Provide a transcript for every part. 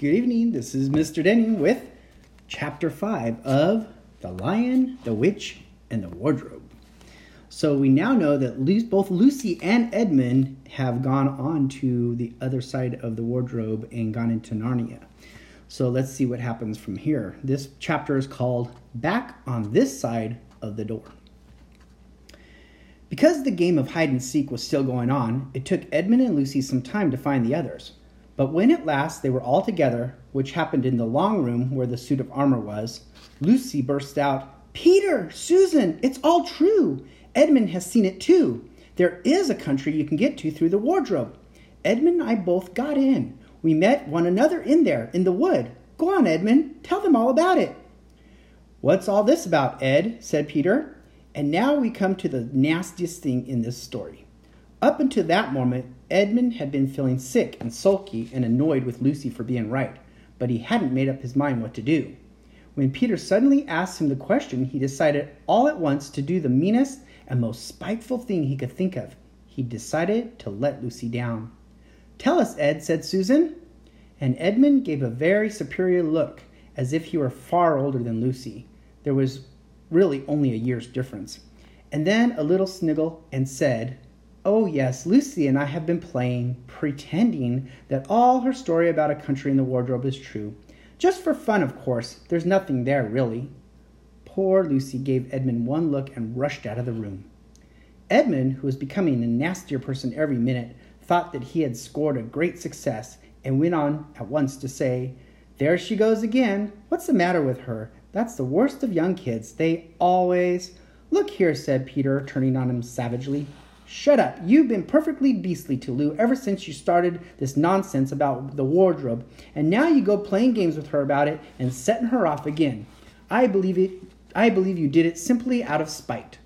Good evening. This is Mr. Denning with chapter 5 of The Lion, the Witch, and the Wardrobe. So we now know that both Lucy and Edmund have gone on to the other side of the wardrobe and gone into Narnia. So let's see what happens from here. This chapter is called Back on This Side of the Door. Because the game of hide and seek was still going on, it took Edmund and Lucy some time to find the others. But when at last they were all together, which happened in the long room where the suit of armor was, Lucy burst out, Peter, Susan, it's all true. Edmund has seen it too. There is a country you can get to through the wardrobe. Edmund and I both got in. We met one another in there, in the wood. Go on, Edmund, tell them all about it. What's all this about, Ed? said Peter. And now we come to the nastiest thing in this story. Up until that moment, Edmund had been feeling sick and sulky and annoyed with Lucy for being right, but he hadn't made up his mind what to do. When Peter suddenly asked him the question, he decided all at once to do the meanest and most spiteful thing he could think of. He decided to let Lucy down. Tell us, Ed, said Susan. And Edmund gave a very superior look, as if he were far older than Lucy. There was really only a year's difference. And then a little sniggle and said, Oh, yes, Lucy and I have been playing, pretending that all her story about a country in the wardrobe is true. Just for fun, of course. There's nothing there, really. Poor Lucy gave Edmund one look and rushed out of the room. Edmund, who was becoming a nastier person every minute, thought that he had scored a great success and went on at once to say, There she goes again. What's the matter with her? That's the worst of young kids. They always. Look here, said Peter, turning on him savagely. Shut up. You've been perfectly beastly to Lou ever since you started this nonsense about the wardrobe, and now you go playing games with her about it and setting her off again. I believe it. I believe you did it simply out of spite.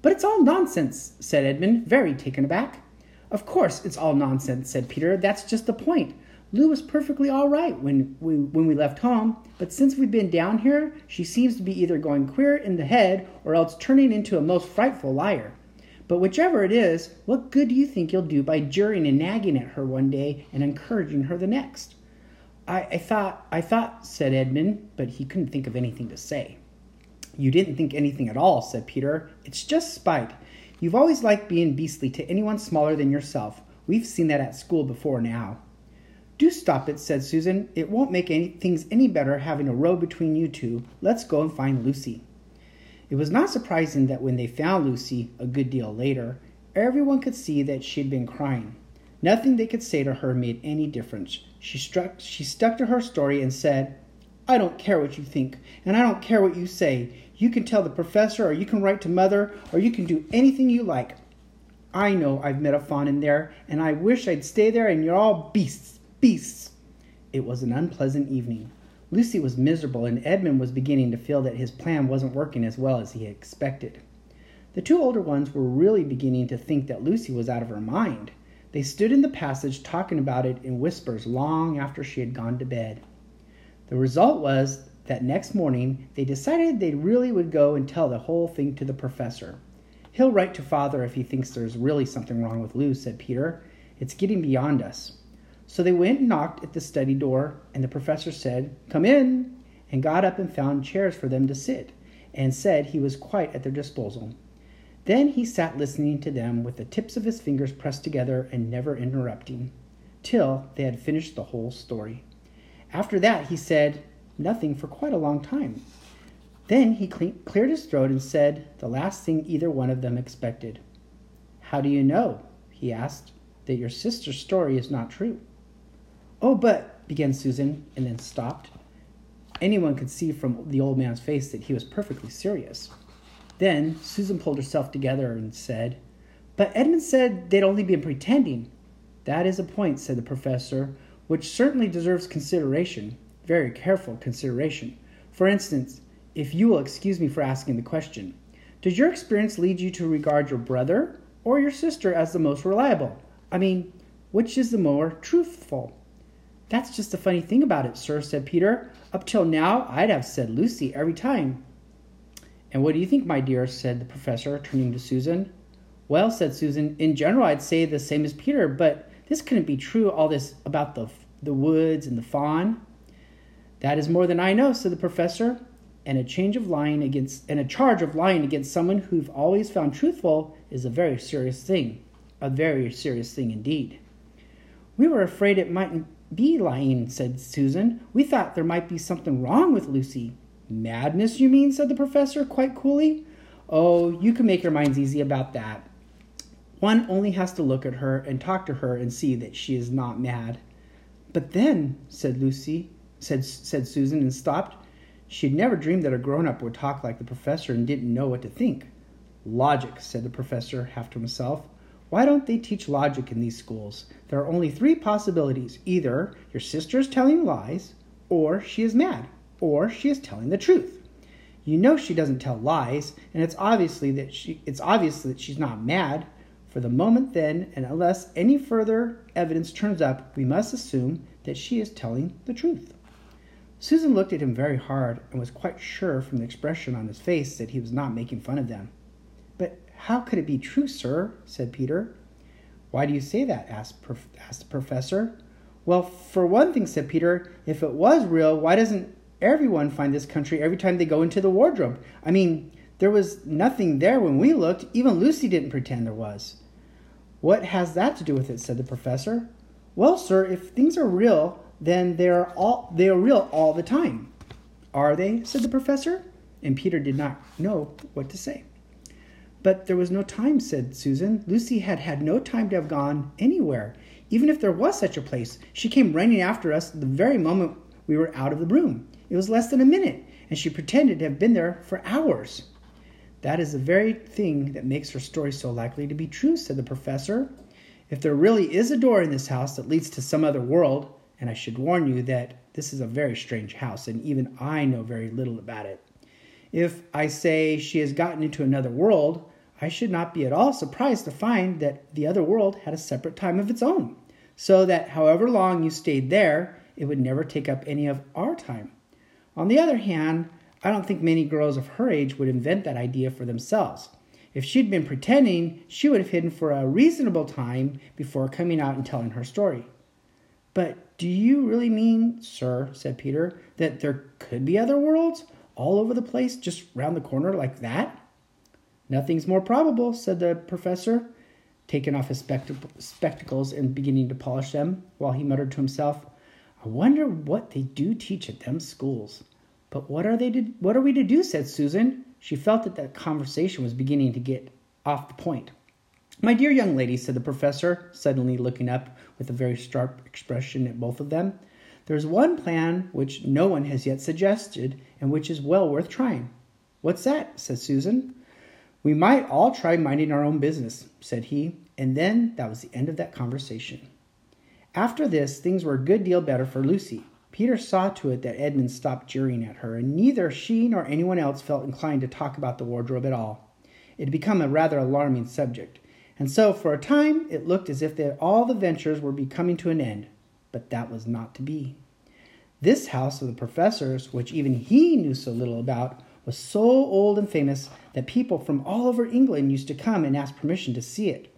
But it's all nonsense, said Edmund, very taken aback. Of course, it's all nonsense, said Peter. That's just the point. Lou was perfectly all right when we, when we left home, but since we've been down here, she seems to be either going queer in the head or else turning into a most frightful liar. But whichever it is, what good do you think you'll do by jeering and nagging at her one day and encouraging her the next? I, I thought, I thought, said Edmund, but he couldn't think of anything to say. You didn't think anything at all, said Peter. It's just spite. You've always liked being beastly to anyone smaller than yourself. We've seen that at school before now. Do stop it, said Susan. It won't make any, things any better having a row between you two. Let's go and find Lucy. It was not surprising that when they found Lucy, a good deal later, everyone could see that she had been crying. Nothing they could say to her made any difference. She, struck, she stuck to her story and said, I don't care what you think, and I don't care what you say. You can tell the professor, or you can write to mother, or you can do anything you like. I know I've met a fawn in there, and I wish I'd stay there, and you're all beasts beasts! It was an unpleasant evening. Lucy was miserable, and Edmund was beginning to feel that his plan wasn't working as well as he had expected. The two older ones were really beginning to think that Lucy was out of her mind. They stood in the passage talking about it in whispers long after she had gone to bed. The result was that next morning they decided they really would go and tell the whole thing to the professor. He'll write to father if he thinks there's really something wrong with Lou, said Peter. It's getting beyond us. So they went and knocked at the study door, and the professor said, Come in, and got up and found chairs for them to sit, and said he was quite at their disposal. Then he sat listening to them with the tips of his fingers pressed together and never interrupting, till they had finished the whole story. After that, he said nothing for quite a long time. Then he cleared his throat and said the last thing either one of them expected. How do you know, he asked, that your sister's story is not true? Oh, but, began Susan, and then stopped. Anyone could see from the old man's face that he was perfectly serious. Then Susan pulled herself together and said, But Edmund said they'd only been pretending. That is a point, said the professor, which certainly deserves consideration, very careful consideration. For instance, if you will excuse me for asking the question, does your experience lead you to regard your brother or your sister as the most reliable? I mean, which is the more truthful? That's just the funny thing about it, sir, said Peter. Up till now, I'd have said Lucy every time. And what do you think, my dear? said the professor, turning to Susan. Well, said Susan, in general, I'd say the same as Peter, but this couldn't be true, all this about the, the woods and the fawn. That is more than I know, said the professor. And a change of lying against and a charge of lying against someone who've always found truthful is a very serious thing. A very serious thing indeed. We were afraid it mightn't be lying, said Susan. We thought there might be something wrong with Lucy. Madness, you mean? said the professor quite coolly. Oh, you can make your minds easy about that. One only has to look at her and talk to her and see that she is not mad. But then, said Lucy, said, said Susan, and stopped. She had never dreamed that a grown up would talk like the professor and didn't know what to think. Logic, said the professor, half to himself. Why don't they teach logic in these schools? There are only three possibilities. Either your sister is telling lies, or she is mad, or she is telling the truth. You know she doesn't tell lies, and it's obviously that she it's obvious that she's not mad. For the moment then, and unless any further evidence turns up, we must assume that she is telling the truth. Susan looked at him very hard and was quite sure from the expression on his face that he was not making fun of them. How could it be true, sir? said Peter. Why do you say that? asked, prof- asked the professor. Well, for one thing, said Peter, if it was real, why doesn't everyone find this country every time they go into the wardrobe? I mean, there was nothing there when we looked. Even Lucy didn't pretend there was. What has that to do with it? said the professor. Well, sir, if things are real, then they are all they are real all the time. Are they? said the professor, and Peter did not know what to say. But there was no time, said Susan. Lucy had had no time to have gone anywhere. Even if there was such a place, she came running after us the very moment we were out of the room. It was less than a minute, and she pretended to have been there for hours. That is the very thing that makes her story so likely to be true, said the professor. If there really is a door in this house that leads to some other world, and I should warn you that this is a very strange house, and even I know very little about it. If I say she has gotten into another world, I should not be at all surprised to find that the other world had a separate time of its own, so that however long you stayed there, it would never take up any of our time. On the other hand, I don't think many girls of her age would invent that idea for themselves. If she'd been pretending, she would have hidden for a reasonable time before coming out and telling her story. But do you really mean, sir, said Peter, that there could be other worlds all over the place, just round the corner like that? Nothing's more probable, said the professor, taking off his spectacles and beginning to polish them, while he muttered to himself, I wonder what they do teach at them schools. But what are they to, what are we to do? said Susan. She felt that the conversation was beginning to get off the point. My dear young lady, said the professor, suddenly looking up with a very sharp expression at both of them, there's one plan which no one has yet suggested and which is well worth trying. What's that? said Susan. We might all try minding our own business, said he, and then that was the end of that conversation. After this, things were a good deal better for Lucy. Peter saw to it that Edmund stopped jeering at her, and neither she nor anyone else felt inclined to talk about the wardrobe at all. It had become a rather alarming subject, and so for a time it looked as if all the ventures were becoming to an end. But that was not to be. This house of the professor's, which even he knew so little about, was so old and famous that people from all over England used to come and ask permission to see it.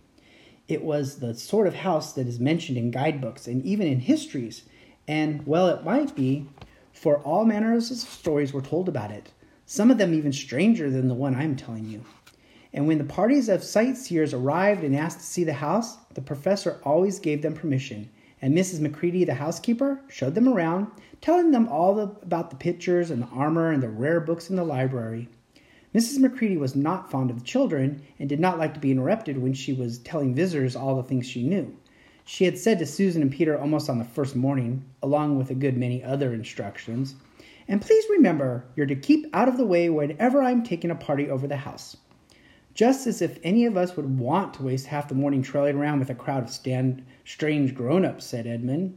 It was the sort of house that is mentioned in guidebooks and even in histories and, well, it might be, for all manners of stories were told about it, some of them even stranger than the one I'm telling you. And when the parties of sightseers arrived and asked to see the house, the professor always gave them permission, and Mrs. Macready, the housekeeper, showed them around, telling them all the, about the pictures and the armor and the rare books in the library. Mrs. Macready was not fond of the children and did not like to be interrupted when she was telling visitors all the things she knew. She had said to Susan and Peter almost on the first morning, along with a good many other instructions, and please remember, you're to keep out of the way whenever I'm taking a party over the house. Just as if any of us would want to waste half the morning trailing around with a crowd of stand, strange grown ups, said Edmund.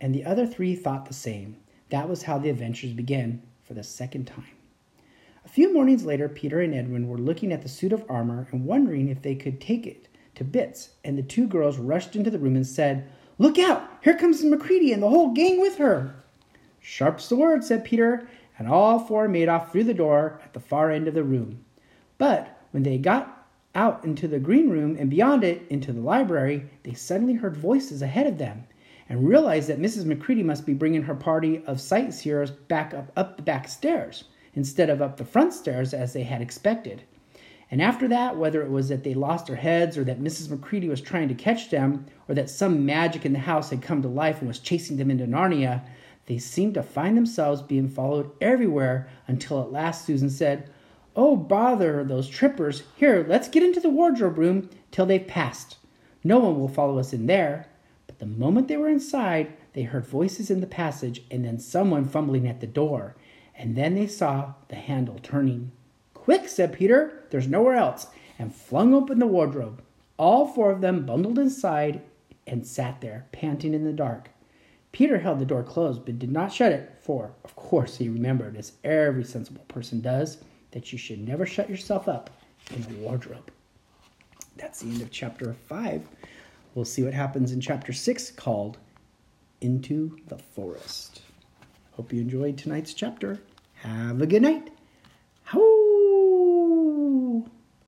And the other three thought the same. That was how the adventures began for the second time. A few mornings later, Peter and Edmund were looking at the suit of armor and wondering if they could take it to bits, and the two girls rushed into the room and said, Look out! Here comes Macready and the whole gang with her. Sharp's the word, said Peter, and all four made off through the door at the far end of the room. But when they got out into the green room and beyond it into the library, they suddenly heard voices ahead of them, and realized that Mrs. Macready must be bringing her party of sightseers back up, up the back stairs instead of up the front stairs as they had expected. And after that, whether it was that they lost their heads or that Mrs. Macready was trying to catch them or that some magic in the house had come to life and was chasing them into Narnia, they seemed to find themselves being followed everywhere until at last Susan said, Oh, bother those trippers. Here, let's get into the wardrobe room till they've passed. No one will follow us in there. But the moment they were inside, they heard voices in the passage and then someone fumbling at the door. And then they saw the handle turning. Quick, said Peter, there's nowhere else, and flung open the wardrobe. All four of them bundled inside and sat there, panting in the dark. Peter held the door closed, but did not shut it, for, of course, he remembered, as every sensible person does, that you should never shut yourself up in a wardrobe. That's the end of chapter 5. We'll see what happens in chapter 6 called Into the Forest. Hope you enjoyed tonight's chapter. Have a good night.